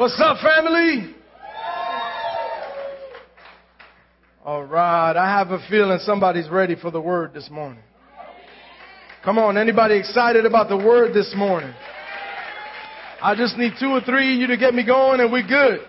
What's up, family? All right, I have a feeling somebody's ready for the word this morning. Come on, anybody excited about the word this morning? I just need two or three of you to get me going and we're good.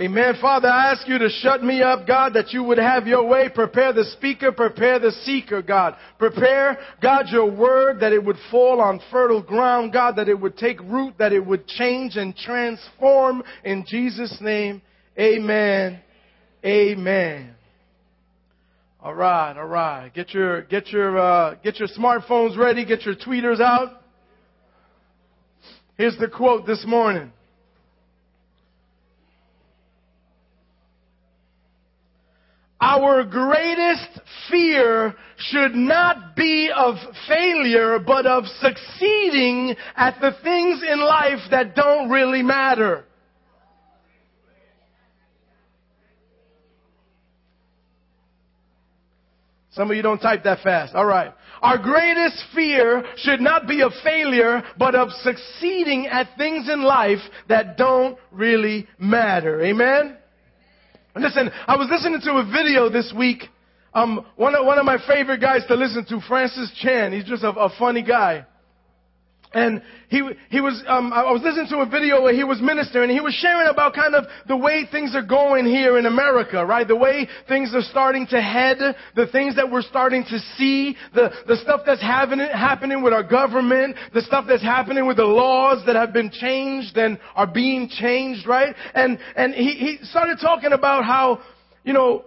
Amen. Father, I ask you to shut me up, God, that you would have your way. Prepare the speaker, prepare the seeker, God. Prepare, God, your word that it would fall on fertile ground, God, that it would take root, that it would change and transform in Jesus' name. Amen. Amen. All right, all right. Get your get your uh, get your smartphones ready. Get your tweeters out. Here's the quote this morning. Our greatest fear should not be of failure, but of succeeding at the things in life that don't really matter. Some of you don't type that fast. All right. Our greatest fear should not be of failure, but of succeeding at things in life that don't really matter. Amen? Listen, I was listening to a video this week. Um, one of, one of my favorite guys to listen to, Francis Chan. He's just a, a funny guy. And he, he was, um, I was listening to a video where he was ministering and he was sharing about kind of the way things are going here in America, right? The way things are starting to head, the things that we're starting to see, the, the stuff that's happening, happening with our government, the stuff that's happening with the laws that have been changed and are being changed, right? And, and he, he started talking about how, you know,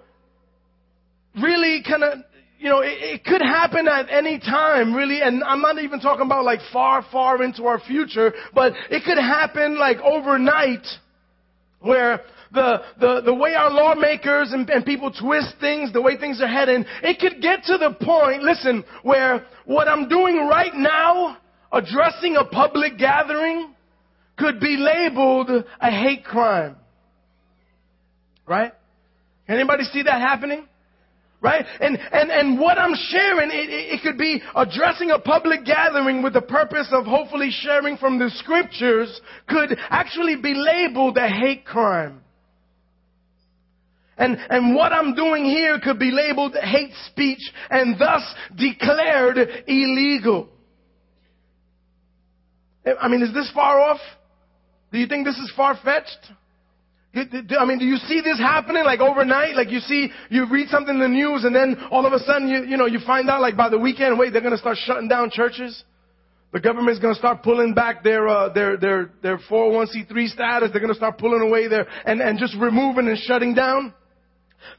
really kind of you know, it, it, could happen at any time, really, and I'm not even talking about like far, far into our future, but it could happen like overnight where the, the, the way our lawmakers and, and people twist things, the way things are heading, it could get to the point, listen, where what I'm doing right now, addressing a public gathering, could be labeled a hate crime. Right? Anybody see that happening? Right? And, and, and what I'm sharing, it, it, could be addressing a public gathering with the purpose of hopefully sharing from the scriptures could actually be labeled a hate crime. And, and what I'm doing here could be labeled hate speech and thus declared illegal. I mean, is this far off? Do you think this is far fetched? I mean, do you see this happening like overnight? Like you see, you read something in the news and then all of a sudden you, you know, you find out like by the weekend, wait, they're gonna start shutting down churches? The government's gonna start pulling back their, uh, their, their, their 401c3 status. They're gonna start pulling away their, and, and just removing and shutting down.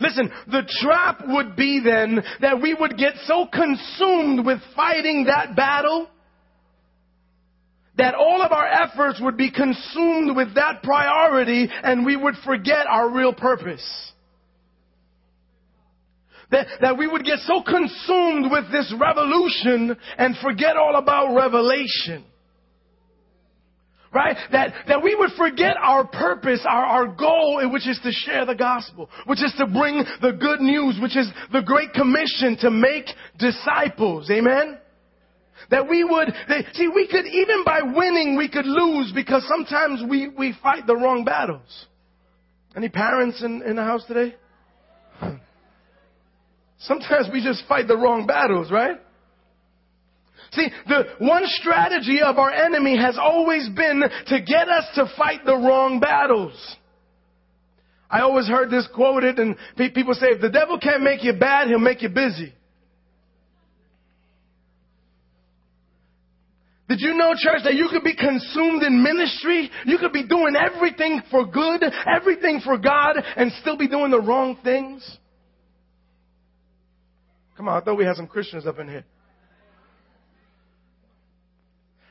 Listen, the trap would be then that we would get so consumed with fighting that battle that all of our efforts would be consumed with that priority and we would forget our real purpose. That, that we would get so consumed with this revolution and forget all about revelation. Right? That, that we would forget our purpose, our, our goal, eh, which is to share the gospel, which is to bring the good news, which is the great commission to make disciples. Amen? That we would, see, we could, even by winning, we could lose because sometimes we, we fight the wrong battles. Any parents in, in the house today? Sometimes we just fight the wrong battles, right? See, the one strategy of our enemy has always been to get us to fight the wrong battles. I always heard this quoted and people say, if the devil can't make you bad, he'll make you busy. Did you know, church, that you could be consumed in ministry? You could be doing everything for good, everything for God, and still be doing the wrong things? Come on, I thought we had some Christians up in here.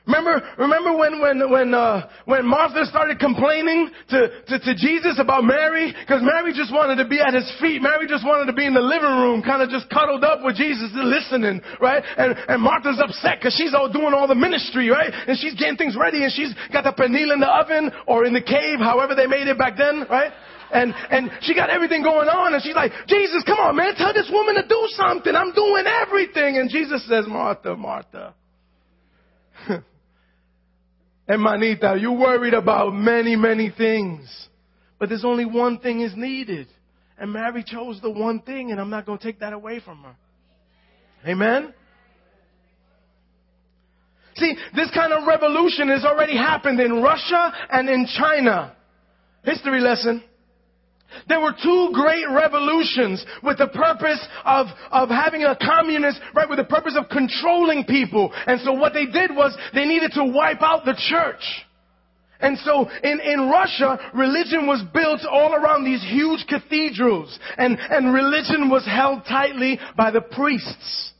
Remember, remember when, when, when, uh, when Martha started complaining to, to, to Jesus about Mary? Cause Mary just wanted to be at his feet. Mary just wanted to be in the living room, kind of just cuddled up with Jesus listening, right? And, and Martha's upset cause she's all doing all the ministry, right? And she's getting things ready and she's got the pernil in the oven or in the cave, however they made it back then, right? And, and she got everything going on and she's like, Jesus, come on man, tell this woman to do something. I'm doing everything. And Jesus says, Martha, Martha. Hermanita, you worried about many, many things. But there's only one thing is needed. And Mary chose the one thing, and I'm not going to take that away from her. Amen? See, this kind of revolution has already happened in Russia and in China. History lesson. There were two great revolutions with the purpose of, of having a communist, right, with the purpose of controlling people. And so what they did was they needed to wipe out the church. And so in, in Russia, religion was built all around these huge cathedrals and, and religion was held tightly by the priests.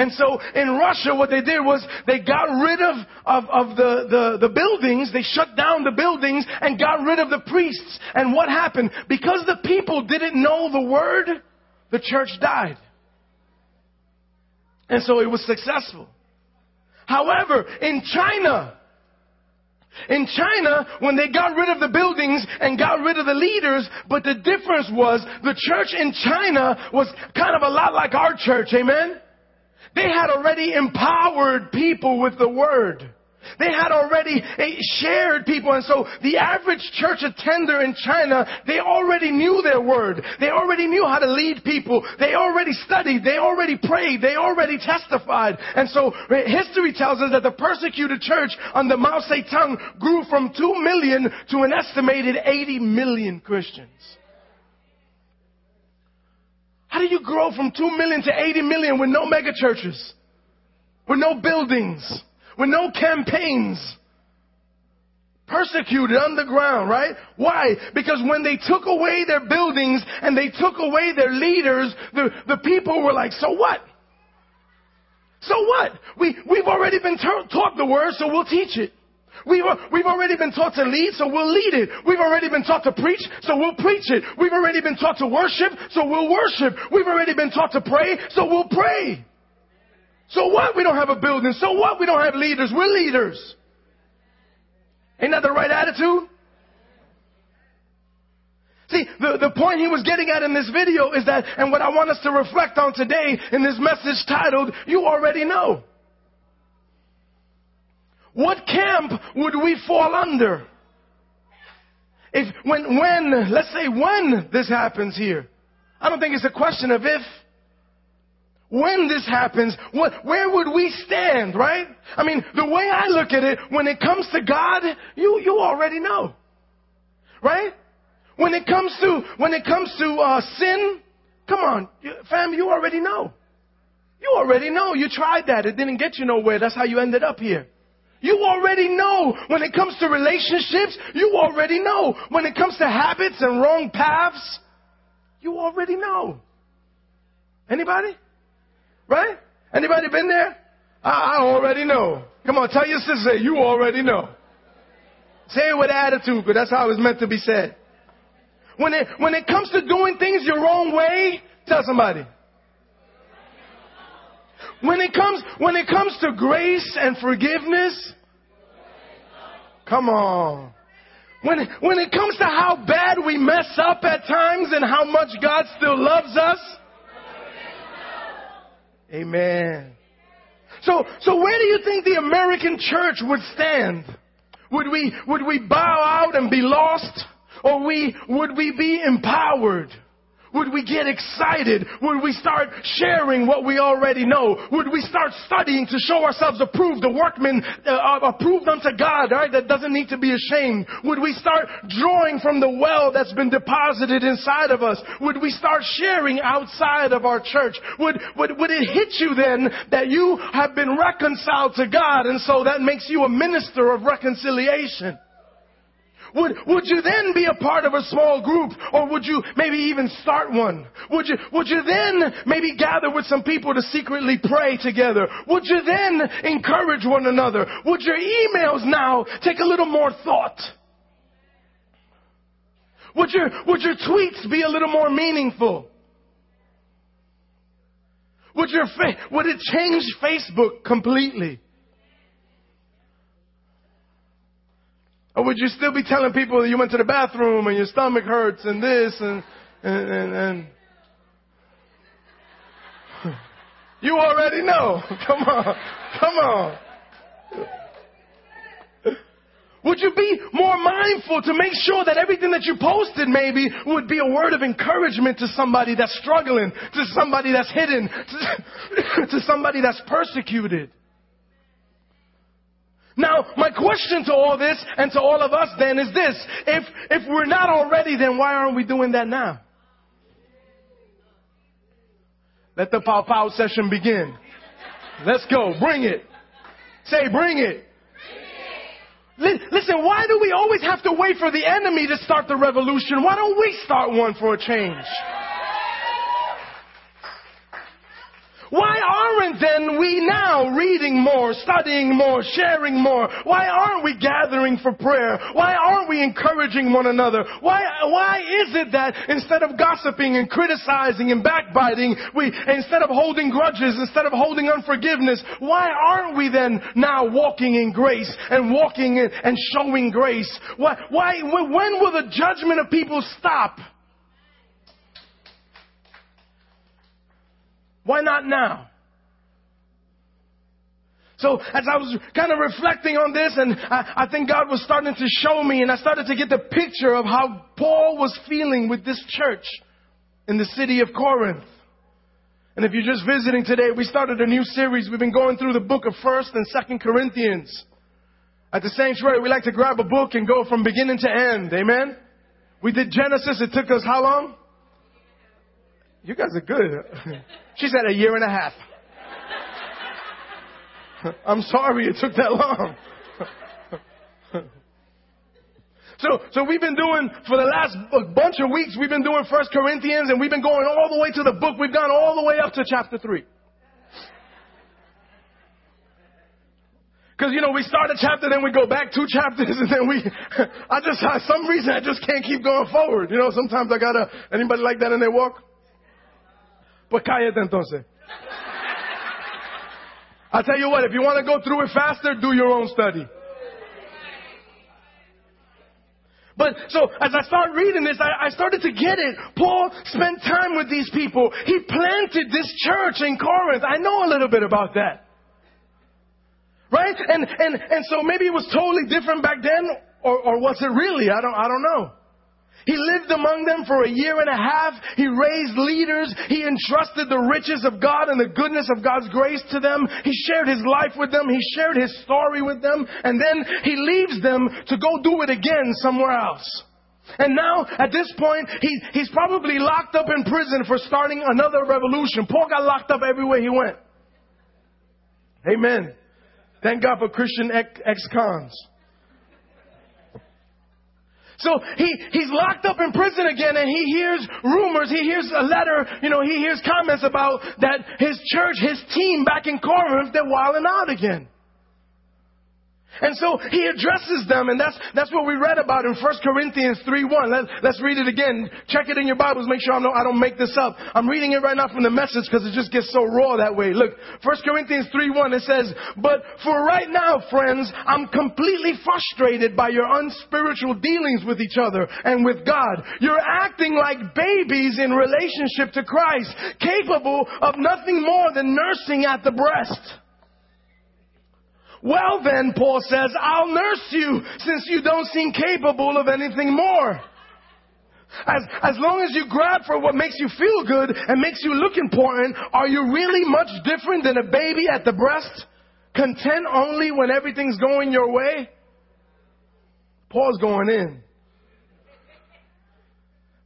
And so in Russia, what they did was they got rid of, of, of the, the, the buildings, they shut down the buildings and got rid of the priests. And what happened? Because the people didn't know the word, the church died. And so it was successful. However, in China, in China, when they got rid of the buildings and got rid of the leaders, but the difference was the church in China was kind of a lot like our church, amen? They had already empowered people with the word. They had already eh, shared people. And so the average church attender in China, they already knew their word. They already knew how to lead people. They already studied. They already prayed. They already testified. And so eh, history tells us that the persecuted church under Mao Zedong grew from 2 million to an estimated 80 million Christians. How do you grow from 2 million to 80 million with no mega churches? With no buildings? With no campaigns? Persecuted underground, right? Why? Because when they took away their buildings and they took away their leaders, the, the people were like, so what? So what? We, we've already been taught the word, so we'll teach it. We've, we've already been taught to lead, so we'll lead it. We've already been taught to preach, so we'll preach it. We've already been taught to worship, so we'll worship. We've already been taught to pray, so we'll pray. So what? We don't have a building. So what? We don't have leaders. We're leaders. Ain't that the right attitude? See, the, the point he was getting at in this video is that, and what I want us to reflect on today in this message titled, You Already Know. What camp would we fall under? If, when, when, let's say when this happens here. I don't think it's a question of if. When this happens, what, where would we stand, right? I mean, the way I look at it, when it comes to God, you, you already know. Right? When it comes to, when it comes to, uh, sin, come on, fam, you already know. You already know. You tried that. It didn't get you nowhere. That's how you ended up here. You already know when it comes to relationships. You already know when it comes to habits and wrong paths. You already know. Anybody? Right? Anybody been there? I, already know. Come on, tell your sister, you already know. Say it with attitude, because that's how it's meant to be said. When it, when it comes to doing things your own way, tell somebody. When it comes, when it comes to grace and forgiveness, come on. When, when it comes to how bad we mess up at times and how much God still loves us, Amen. So, so where do you think the American church would stand? Would we, would we bow out and be lost? Or we, would we be empowered? Would we get excited? Would we start sharing what we already know? Would we start studying to show ourselves approved, the workmen uh, approved unto God, right? That doesn't need to be ashamed. Would we start drawing from the well that's been deposited inside of us? Would we start sharing outside of our church? Would, would, would it hit you then that you have been reconciled to God and so that makes you a minister of reconciliation? Would, would you then be a part of a small group or would you maybe even start one? Would you, would you then maybe gather with some people to secretly pray together? Would you then encourage one another? Would your emails now take a little more thought? Would your, would your tweets be a little more meaningful? Would your, fa- would it change Facebook completely? Or would you still be telling people that you went to the bathroom and your stomach hurts and this and, and, and, and you already know. Come on. Come on. Would you be more mindful to make sure that everything that you posted maybe would be a word of encouragement to somebody that's struggling, to somebody that's hidden, to, to somebody that's persecuted? Now, my question to all this and to all of us then is this. If, if we're not already, then why aren't we doing that now? Let the pow pow session begin. Let's go. Bring it. Say, bring it. Listen, why do we always have to wait for the enemy to start the revolution? Why don't we start one for a change? Why aren't then we now reading more, studying more, sharing more? Why aren't we gathering for prayer? Why aren't we encouraging one another? Why, why is it that instead of gossiping and criticizing and backbiting, we, instead of holding grudges, instead of holding unforgiveness, why aren't we then now walking in grace and walking in, and showing grace? Why, why, when will the judgment of people stop? Why not now? So as I was kind of reflecting on this and I, I, think God was starting to show me and I started to get the picture of how Paul was feeling with this church in the city of Corinth. And if you're just visiting today, we started a new series. We've been going through the book of 1st and 2nd Corinthians. At the sanctuary, we like to grab a book and go from beginning to end. Amen? We did Genesis. It took us how long? You guys are good. She said a year and a half. I'm sorry it took that long. So, so we've been doing, for the last bunch of weeks, we've been doing First Corinthians and we've been going all the way to the book. We've gone all the way up to chapter 3. Because, you know, we start a chapter, then we go back two chapters, and then we, I just, for some reason, I just can't keep going forward. You know, sometimes I gotta, anybody like that in their walk? Pues cállate entonces. I'll tell you what, if you want to go through it faster, do your own study. But so as I start reading this, I, I, started to get it. Paul spent time with these people. He planted this church in Corinth. I know a little bit about that. Right? And and and so maybe it was totally different back then, or, or was it really? I don't I don't know. He lived among them for a year and a half. He raised leaders. He entrusted the riches of God and the goodness of God's grace to them. He shared his life with them. He shared his story with them. And then he leaves them to go do it again somewhere else. And now, at this point, he, he's probably locked up in prison for starting another revolution. Paul got locked up everywhere he went. Amen. Thank God for Christian ex-cons. So he, he's locked up in prison again and he hears rumors, he hears a letter, you know, he hears comments about that his church, his team back in Corinth, they're wilding out again. And so he addresses them, and that's, that's what we read about in 1 Corinthians 3.1. Let, let's read it again. Check it in your Bibles. Make sure I'm I don't make this up. I'm reading it right now from the message because it just gets so raw that way. Look, 1 Corinthians 3.1, it says, But for right now, friends, I'm completely frustrated by your unspiritual dealings with each other and with God. You're acting like babies in relationship to Christ, capable of nothing more than nursing at the breast. Well then, Paul says, I'll nurse you since you don't seem capable of anything more. As, as long as you grab for what makes you feel good and makes you look important, are you really much different than a baby at the breast? Content only when everything's going your way? Paul's going in.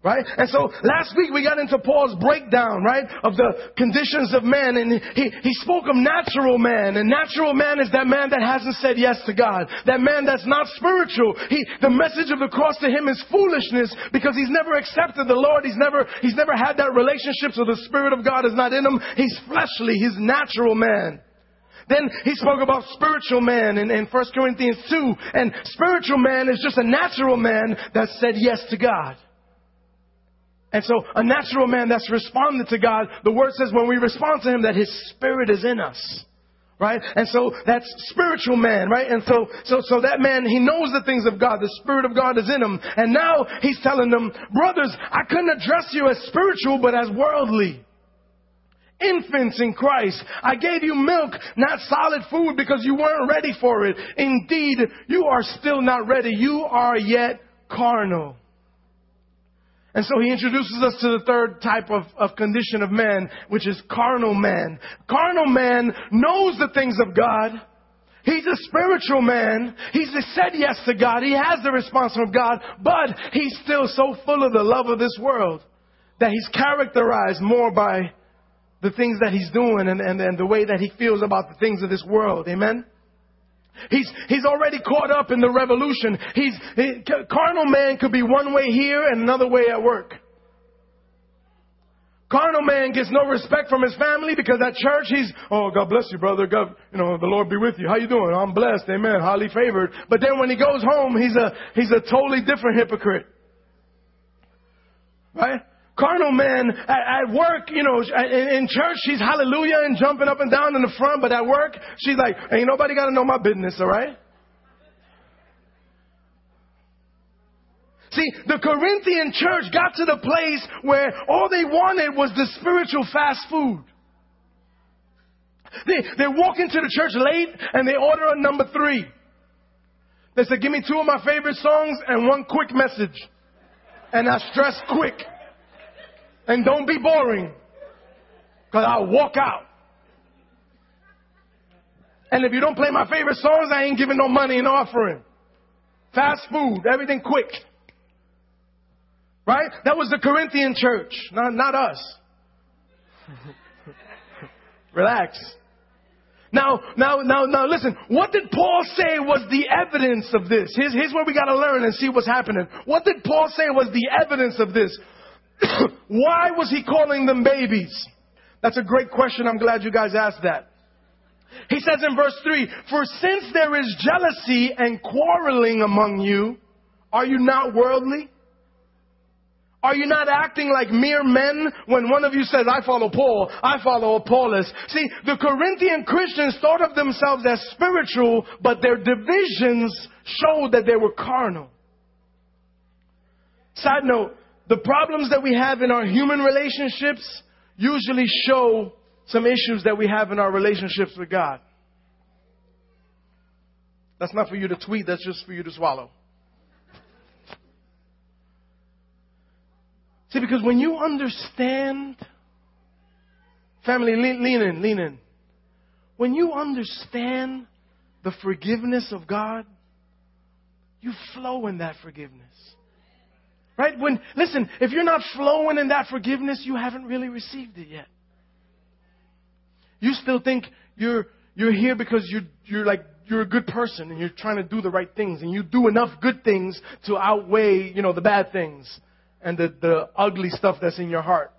Right? And so last week we got into Paul's breakdown, right, of the conditions of man and he, he spoke of natural man and natural man is that man that hasn't said yes to God. That man that's not spiritual. He, the message of the cross to him is foolishness because he's never accepted the Lord. He's never, he's never had that relationship so the Spirit of God is not in him. He's fleshly. He's natural man. Then he spoke about spiritual man in, in 1 Corinthians 2 and spiritual man is just a natural man that said yes to God. And so a natural man that's responded to God, the word says when we respond to him that his spirit is in us. Right? And so that's spiritual man, right? And so, so, so that man, he knows the things of God. The Spirit of God is in him. And now he's telling them, brothers, I couldn't address you as spiritual, but as worldly. infants in Christ. I gave you milk, not solid food because you weren't ready for it. Indeed, you are still not ready. You are yet carnal. And so he introduces us to the third type of, of condition of man, which is carnal man. Carnal man knows the things of God. He's a spiritual man. He's said yes to God. He has the response from God, but he's still so full of the love of this world that he's characterized more by the things that he's doing and, and, and the way that he feels about the things of this world. Amen? He's, he's already caught up in the revolution. He's, he, carnal man could be one way here and another way at work. Carnal man gets no respect from his family because at church he's, oh, God bless you, brother. God, you know, the Lord be with you. How you doing? I'm blessed. Amen. Highly favored. But then when he goes home, he's a, he's a totally different hypocrite. Right? Carnal man at, at work, you know, in, in church, she's hallelujah and jumping up and down in the front, but at work, she's like, ain't nobody got to know my business, alright? See, the Corinthian church got to the place where all they wanted was the spiritual fast food. They, they walk into the church late and they order a number three. They said, give me two of my favorite songs and one quick message. And I stress quick. And don't be boring. Cause I'll walk out. And if you don't play my favorite songs, I ain't giving no money in offering. Fast food, everything quick. Right? That was the Corinthian church, not, not us. Relax. Now, now, now, now listen, what did Paul say was the evidence of this? Here's, here's where we gotta learn and see what's happening. What did Paul say was the evidence of this? Why was he calling them babies? That's a great question. I'm glad you guys asked that. He says in verse 3, For since there is jealousy and quarreling among you, are you not worldly? Are you not acting like mere men when one of you says, I follow Paul, I follow Apollos? See, the Corinthian Christians thought of themselves as spiritual, but their divisions showed that they were carnal. Side note, the problems that we have in our human relationships usually show some issues that we have in our relationships with God. That's not for you to tweet, that's just for you to swallow. See, because when you understand, family, lean, in, lean in. When you understand the forgiveness of God, you flow in that forgiveness. Right? When, listen, if you're not flowing in that forgiveness, you haven't really received it yet. You still think you're, you're here because you're, you're like, you're a good person and you're trying to do the right things and you do enough good things to outweigh, you know, the bad things and the, the ugly stuff that's in your heart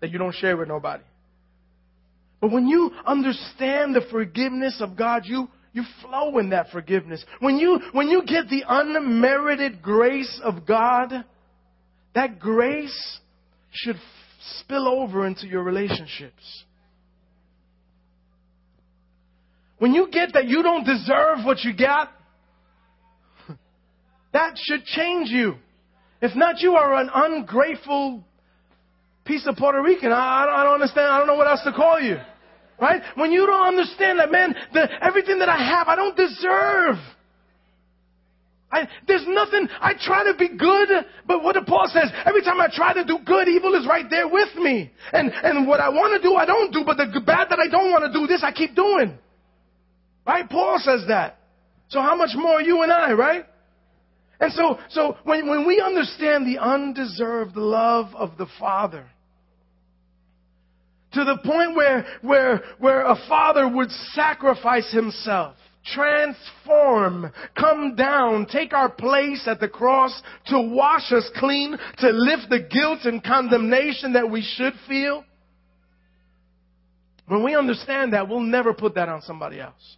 that you don't share with nobody. But when you understand the forgiveness of God, you, you flow in that forgiveness. When you, when you get the unmerited grace of God, that grace should spill over into your relationships. When you get that you don't deserve what you got, that should change you. If not, you are an ungrateful piece of Puerto Rican. I, I, don't understand. I don't know what else to call you. Right? When you don't understand that, man, everything that I have, I don't deserve. I, there's nothing, I try to be good, but what the Paul says, every time I try to do good, evil is right there with me. And, and what I want to do, I don't do, but the bad that I don't want to do, this I keep doing. Right? Paul says that. So how much more you and I, right? And so, so when, when we understand the undeserved love of the Father, to the point where, where, where a father would sacrifice himself, transform, come down, take our place at the cross to wash us clean, to lift the guilt and condemnation that we should feel. When we understand that, we'll never put that on somebody else.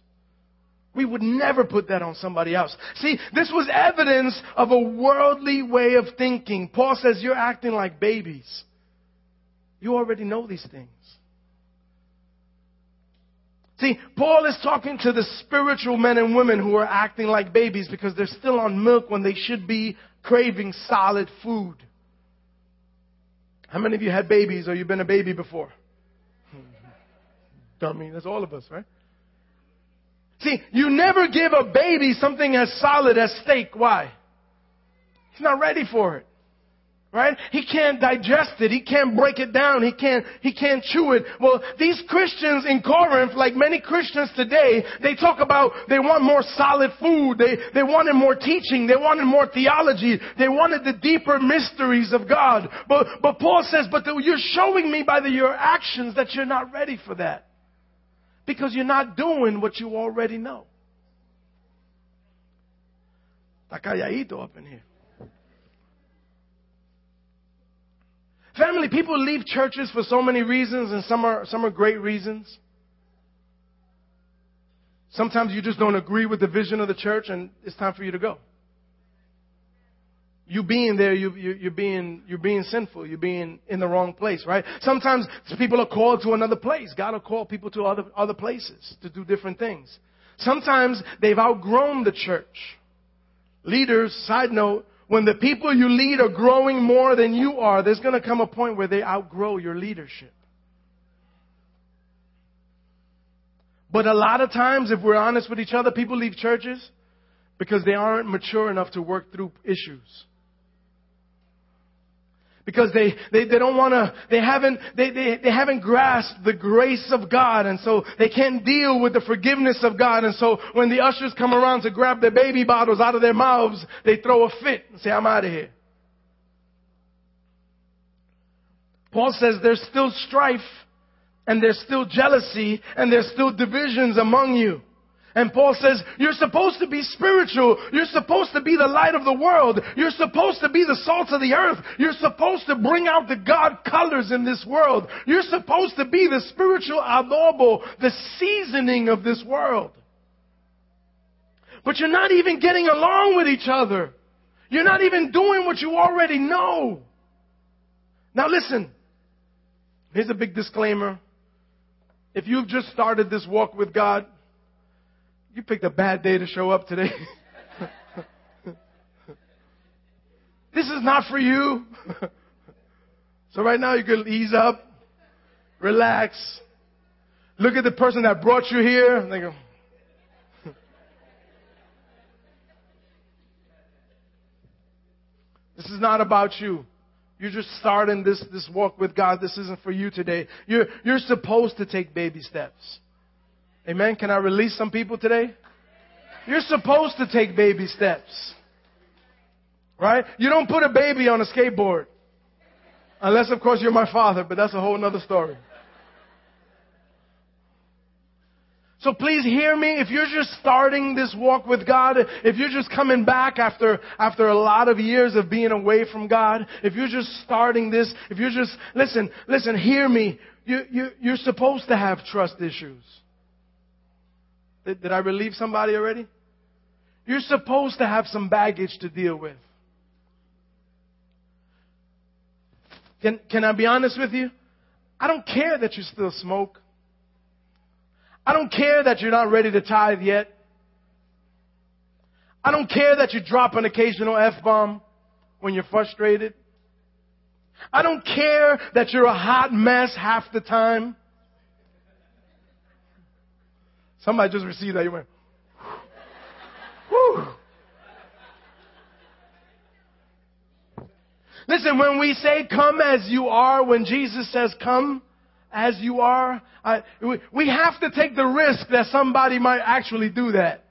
We would never put that on somebody else. See, this was evidence of a worldly way of thinking. Paul says you're acting like babies. You already know these things. See, Paul is talking to the spiritual men and women who are acting like babies because they're still on milk when they should be craving solid food. How many of you had babies or you've been a baby before? Dummy. That's all of us, right? See, you never give a baby something as solid as steak. Why? He's not ready for it. Right? He can't digest it. He can't break it down. He can't, he can't chew it. Well, these Christians in Corinth, like many Christians today, they talk about they want more solid food. They, they wanted more teaching. They wanted more theology. They wanted the deeper mysteries of God. But, but Paul says, but the, you're showing me by the, your actions that you're not ready for that. Because you're not doing what you already know. Está calladito up in here. Family, people leave churches for so many reasons, and some are, some are great reasons. Sometimes you just don't agree with the vision of the church, and it's time for you to go. You being there, you, you, you're being you're being sinful. You're being in the wrong place, right? Sometimes people are called to another place. God will call people to other other places to do different things. Sometimes they've outgrown the church. Leaders, side note, when the people you lead are growing more than you are, there's going to come a point where they outgrow your leadership. But a lot of times, if we're honest with each other, people leave churches because they aren't mature enough to work through issues because they, they, they don't want to, they haven't, they, they, they haven't grasped the grace of God and so they can't deal with the forgiveness of God and so when the ushers come around to grab their baby bottles out of their mouths, they throw a fit and say, I'm out of here. Paul says there's still strife and there's still jealousy and there's still divisions among you. And Paul says, you're supposed to be spiritual. You're supposed to be the light of the world. You're supposed to be the salt of the earth. You're supposed to bring out the God colors in this world. You're supposed to be the spiritual adobo, the seasoning of this world. But you're not even getting along with each other. You're not even doing what you already know. Now listen. Here's a big disclaimer. If you've just started this walk with God, you picked a bad day to show up today. this is not for you. so right now you can ease up, relax, look at the person that brought you here, and they go, This is not about you. You're just starting this, this walk with God. This isn't for you today. You're, you're supposed to take baby steps. Amen. Can I release some people today? You're supposed to take baby steps. Right? You don't put a baby on a skateboard. Unless, of course, you're my father, but that's a whole other story. So please hear me. If you're just starting this walk with God, if you're just coming back after, after a lot of years of being away from God, if you're just starting this, if you're just, listen, listen, hear me. You, you, you're supposed to have trust issues. Did, did I relieve somebody already? You're supposed to have some baggage to deal with. Can, can I be honest with you? I don't care that you still smoke. I don't care that you're not ready to tithe yet. I don't care that you drop an occasional F bomb when you're frustrated. I don't care that you're a hot mess half the time. Somebody just received that. You went, whew. Listen, when we say come as you are, when Jesus says come as you are, I, we, we have to take the risk that somebody might actually do that.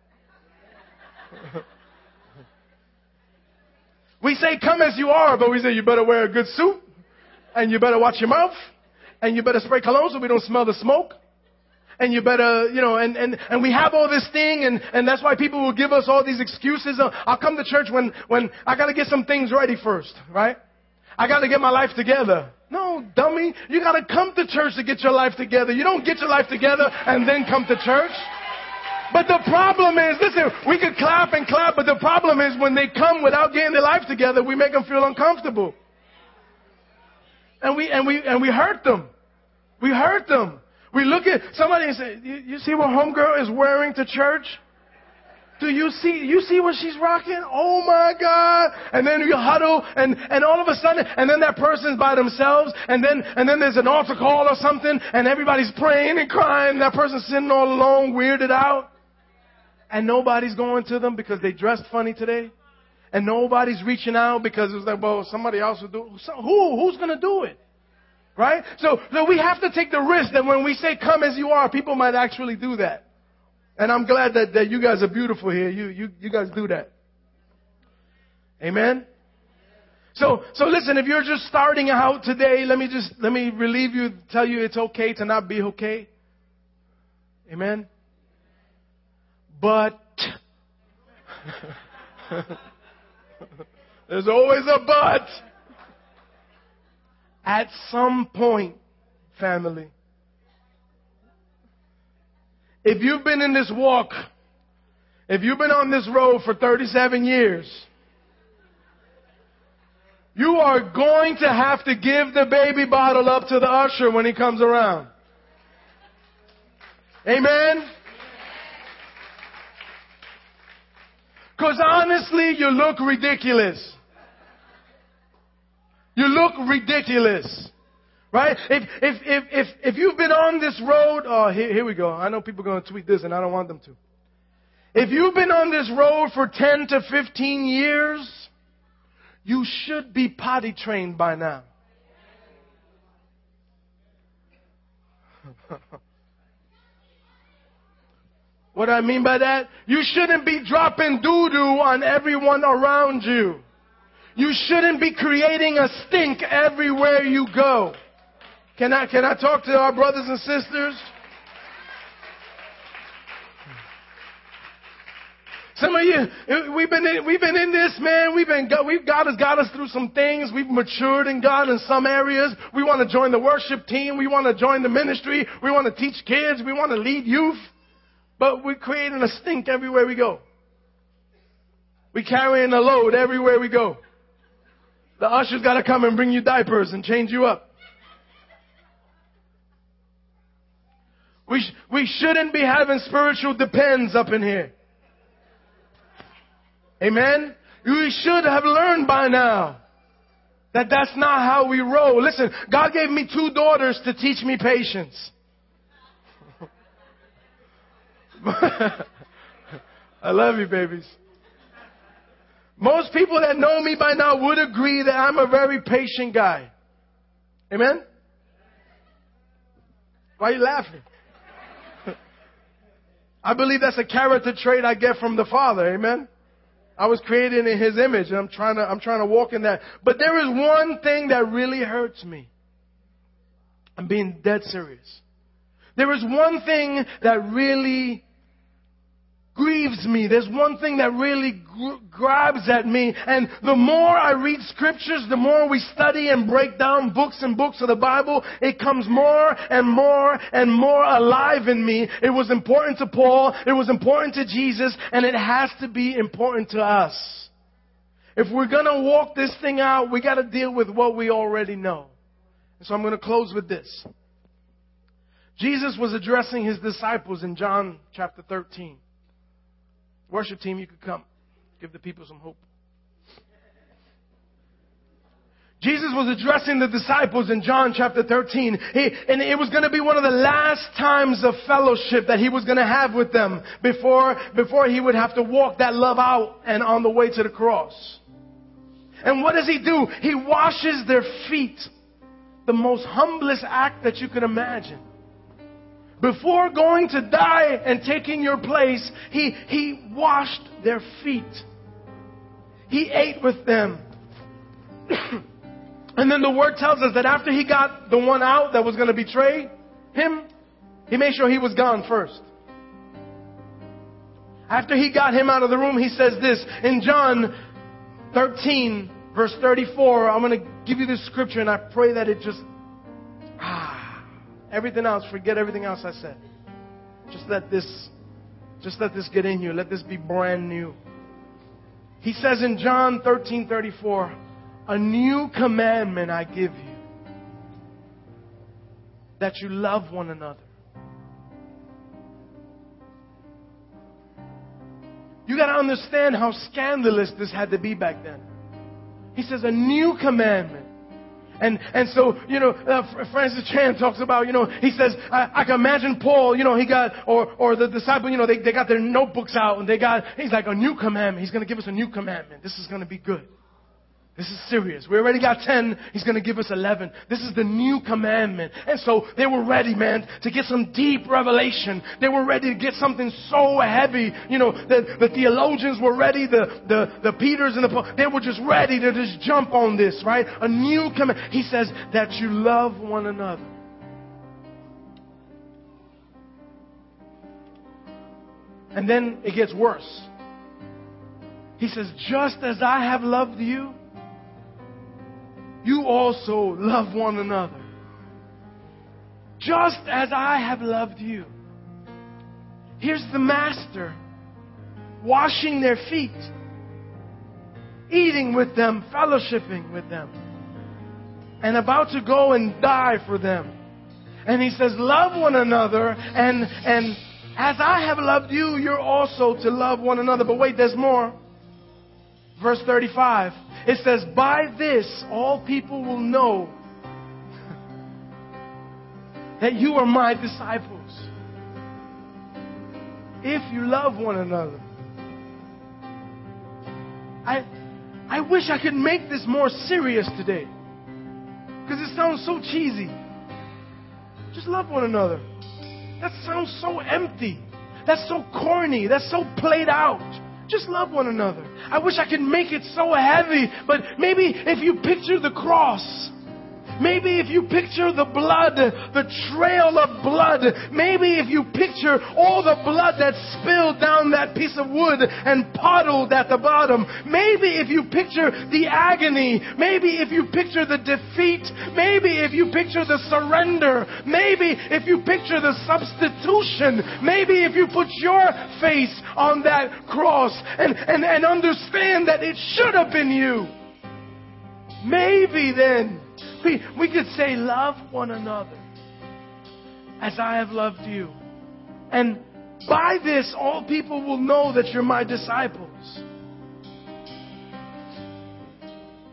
we say come as you are, but we say you better wear a good suit, and you better watch your mouth, and you better spray cologne so we don't smell the smoke and you better, you know, and, and, and we have all this thing and, and that's why people will give us all these excuses. Uh, I'll come to church when, when I gotta get some things ready first, right? I gotta get my life together. No, dummy. You gotta come to church to get your life together. You don't get your life together and then come to church. But the problem is, listen, we could clap and clap, but the problem is when they come without getting their life together, we make them feel uncomfortable. And we, and we, and we hurt them. We hurt them. We look at somebody and say, you, you see what homegirl is wearing to church? Do you see, you see what she's rocking? Oh my God. And then you huddle and, and all of a sudden, and then that person's by themselves and then, and then there's an altar call or something and everybody's praying and crying. And that person's sitting all alone, weirded out. And nobody's going to them because they dressed funny today. And nobody's reaching out because it's like, well, somebody else will do so Who? Who's going to do it? Right? So, so we have to take the risk that when we say come as you are, people might actually do that. And I'm glad that, that you guys are beautiful here. You, you, you guys do that. Amen? So, so listen, if you're just starting out today, let me just, let me relieve you, tell you it's okay to not be okay. Amen? But, there's always a but. At some point, family, if you've been in this walk, if you've been on this road for 37 years, you are going to have to give the baby bottle up to the usher when he comes around. Amen? Because honestly, you look ridiculous. You look ridiculous. Right? If, if, if, if, if you've been on this road, oh, here, here we go. I know people are going to tweet this and I don't want them to. If you've been on this road for 10 to 15 years, you should be potty trained by now. what do I mean by that? You shouldn't be dropping doo doo on everyone around you. You shouldn't be creating a stink everywhere you go. Can I, can I talk to our brothers and sisters? Some of you, we've been in, we've been in this, man. We've been, we've, God has got us through some things. We've matured in God in some areas. We want to join the worship team. We want to join the ministry. We want to teach kids. We want to lead youth. But we're creating a stink everywhere we go. We're carrying a load everywhere we go. The usher's got to come and bring you diapers and change you up. We, sh- we shouldn't be having spiritual depends up in here. Amen? We should have learned by now that that's not how we roll. Listen, God gave me two daughters to teach me patience. I love you, babies. Most people that know me by now would agree that I'm a very patient guy. Amen? Why are you laughing? I believe that's a character trait I get from the Father. Amen. I was created in His image, and I'm trying to I'm trying to walk in that. But there is one thing that really hurts me. I'm being dead serious. There is one thing that really grieves me. There's one thing that really gr- grabs at me. And the more I read scriptures, the more we study and break down books and books of the Bible, it comes more and more and more alive in me. It was important to Paul. It was important to Jesus. And it has to be important to us. If we're gonna walk this thing out, we gotta deal with what we already know. So I'm gonna close with this. Jesus was addressing his disciples in John chapter 13. Worship team, you could come. Give the people some hope. Jesus was addressing the disciples in John chapter 13. He, and it was going to be one of the last times of fellowship that he was going to have with them before, before he would have to walk that love out and on the way to the cross. And what does he do? He washes their feet. The most humblest act that you can imagine. Before going to die and taking your place, he, he washed their feet. He ate with them. and then the word tells us that after he got the one out that was going to betray him, he made sure he was gone first. After he got him out of the room, he says this in John 13, verse 34. I'm going to give you this scripture and I pray that it just, Everything else, forget everything else I said. Just let this, just let this get in you. Let this be brand new. He says in John 13 34, a new commandment I give you that you love one another. You got to understand how scandalous this had to be back then. He says, a new commandment. And, and so, you know, uh, Francis Chan talks about, you know, he says, I, I, can imagine Paul, you know, he got, or, or the disciple, you know, they, they got their notebooks out and they got, he's like, a new commandment. He's going to give us a new commandment. This is going to be good. This is serious. We already got 10. He's going to give us 11. This is the new commandment. And so they were ready, man, to get some deep revelation. They were ready to get something so heavy. You know, the, the theologians were ready. The, the, the Peters and the, they were just ready to just jump on this, right? A new command. He says that you love one another. And then it gets worse. He says, just as I have loved you, you also love one another. Just as I have loved you. Here's the master washing their feet, eating with them, fellowshipping with them, and about to go and die for them. And he says, Love one another, and, and as I have loved you, you're also to love one another. But wait, there's more. Verse 35. It says, By this all people will know that you are my disciples. If you love one another. I, I wish I could make this more serious today. Because it sounds so cheesy. Just love one another. That sounds so empty. That's so corny. That's so played out. Just love one another. I wish I could make it so heavy, but maybe if you picture the cross, Maybe if you picture the blood, the trail of blood, maybe if you picture all the blood that spilled down that piece of wood and puddled at the bottom, maybe if you picture the agony, maybe if you picture the defeat, maybe if you picture the surrender, maybe if you picture the substitution, maybe if you put your face on that cross and, and, and understand that it should have been you, maybe then we, we could say, Love one another as I have loved you. And by this, all people will know that you're my disciples.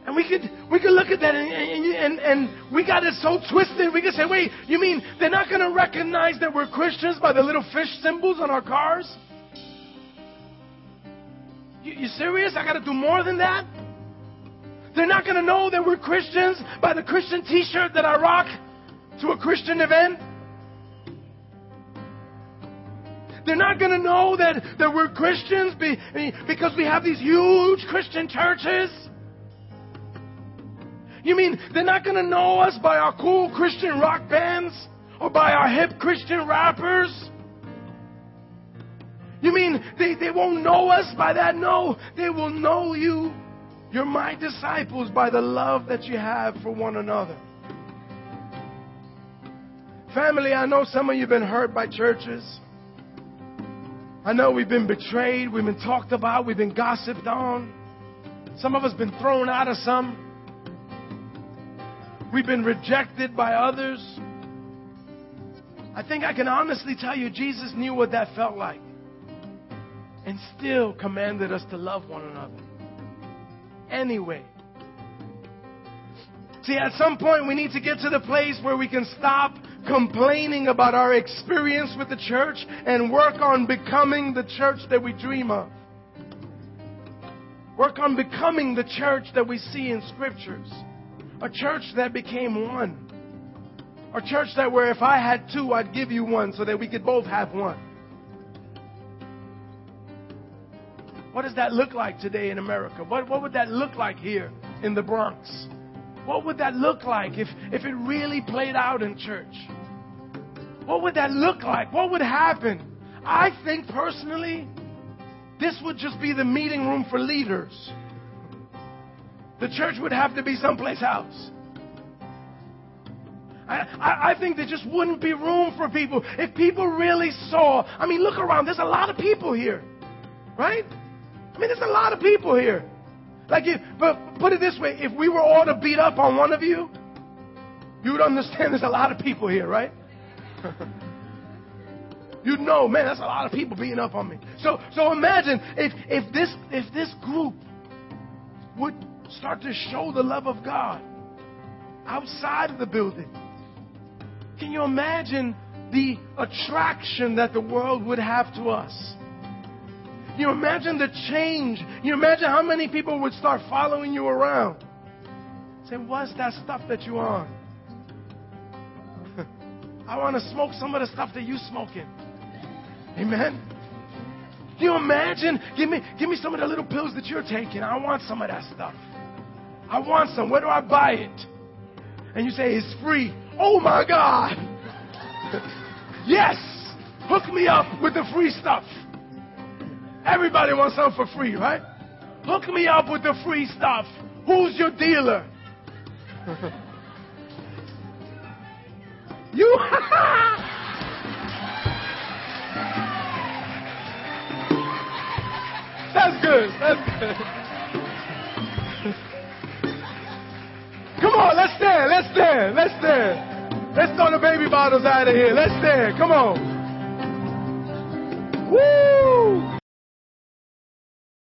And we could, we could look at that and, and, and we got it so twisted. We could say, wait, you mean they're not going to recognize that we're Christians by the little fish symbols on our cars? You, you serious? I got to do more than that? They're not going to know that we're Christians by the Christian t shirt that I rock to a Christian event. They're not going to know that, that we're Christians be, because we have these huge Christian churches. You mean they're not going to know us by our cool Christian rock bands or by our hip Christian rappers? You mean they, they won't know us by that? No, they will know you you're my disciples by the love that you have for one another. Family, I know some of you have been hurt by churches. I know we've been betrayed, we've been talked about, we've been gossiped on. Some of us been thrown out of some. We've been rejected by others. I think I can honestly tell you Jesus knew what that felt like and still commanded us to love one another anyway. See, at some point we need to get to the place where we can stop complaining about our experience with the church and work on becoming the church that we dream of. Work on becoming the church that we see in scriptures. A church that became one. A church that where if I had two, I'd give you one so that we could both have one. What does that look like today in America? What, what would that look like here in the Bronx? What would that look like if, if it really played out in church? What would that look like? What would happen? I think personally, this would just be the meeting room for leaders. The church would have to be someplace else. I, I, I, think there just wouldn't be room for people if people really saw. I mean, look around. There's a lot of people here, right? I mean, there's a lot of people here. Like, if, but put it this way: if we were all to beat up on one of you, you would understand there's a lot of people here, right? you'd know, man, that's a lot of people beating up on me. So, so imagine if, if this, if this group would start to show the love of God outside of the building. Can you imagine the attraction that the world would have to us? You imagine the change? You imagine how many people would start following you around? Say, what's that stuff that you on? I want to smoke some of the stuff that you smoking. Amen. Can you imagine? Give me, give me some of the little pills that you're taking. I want some of that stuff. I want some. Where do I buy it? And you say, it's free. Oh my God. yes. Hook me up with the free stuff. Everybody wants something for free, right? Hook me up with the free stuff. Who's your dealer? you. That's good. That's good. Come on, let's stand. Let's stand. Let's stand. Let's throw the baby bottles out of here. Let's stand. Come on. Woo!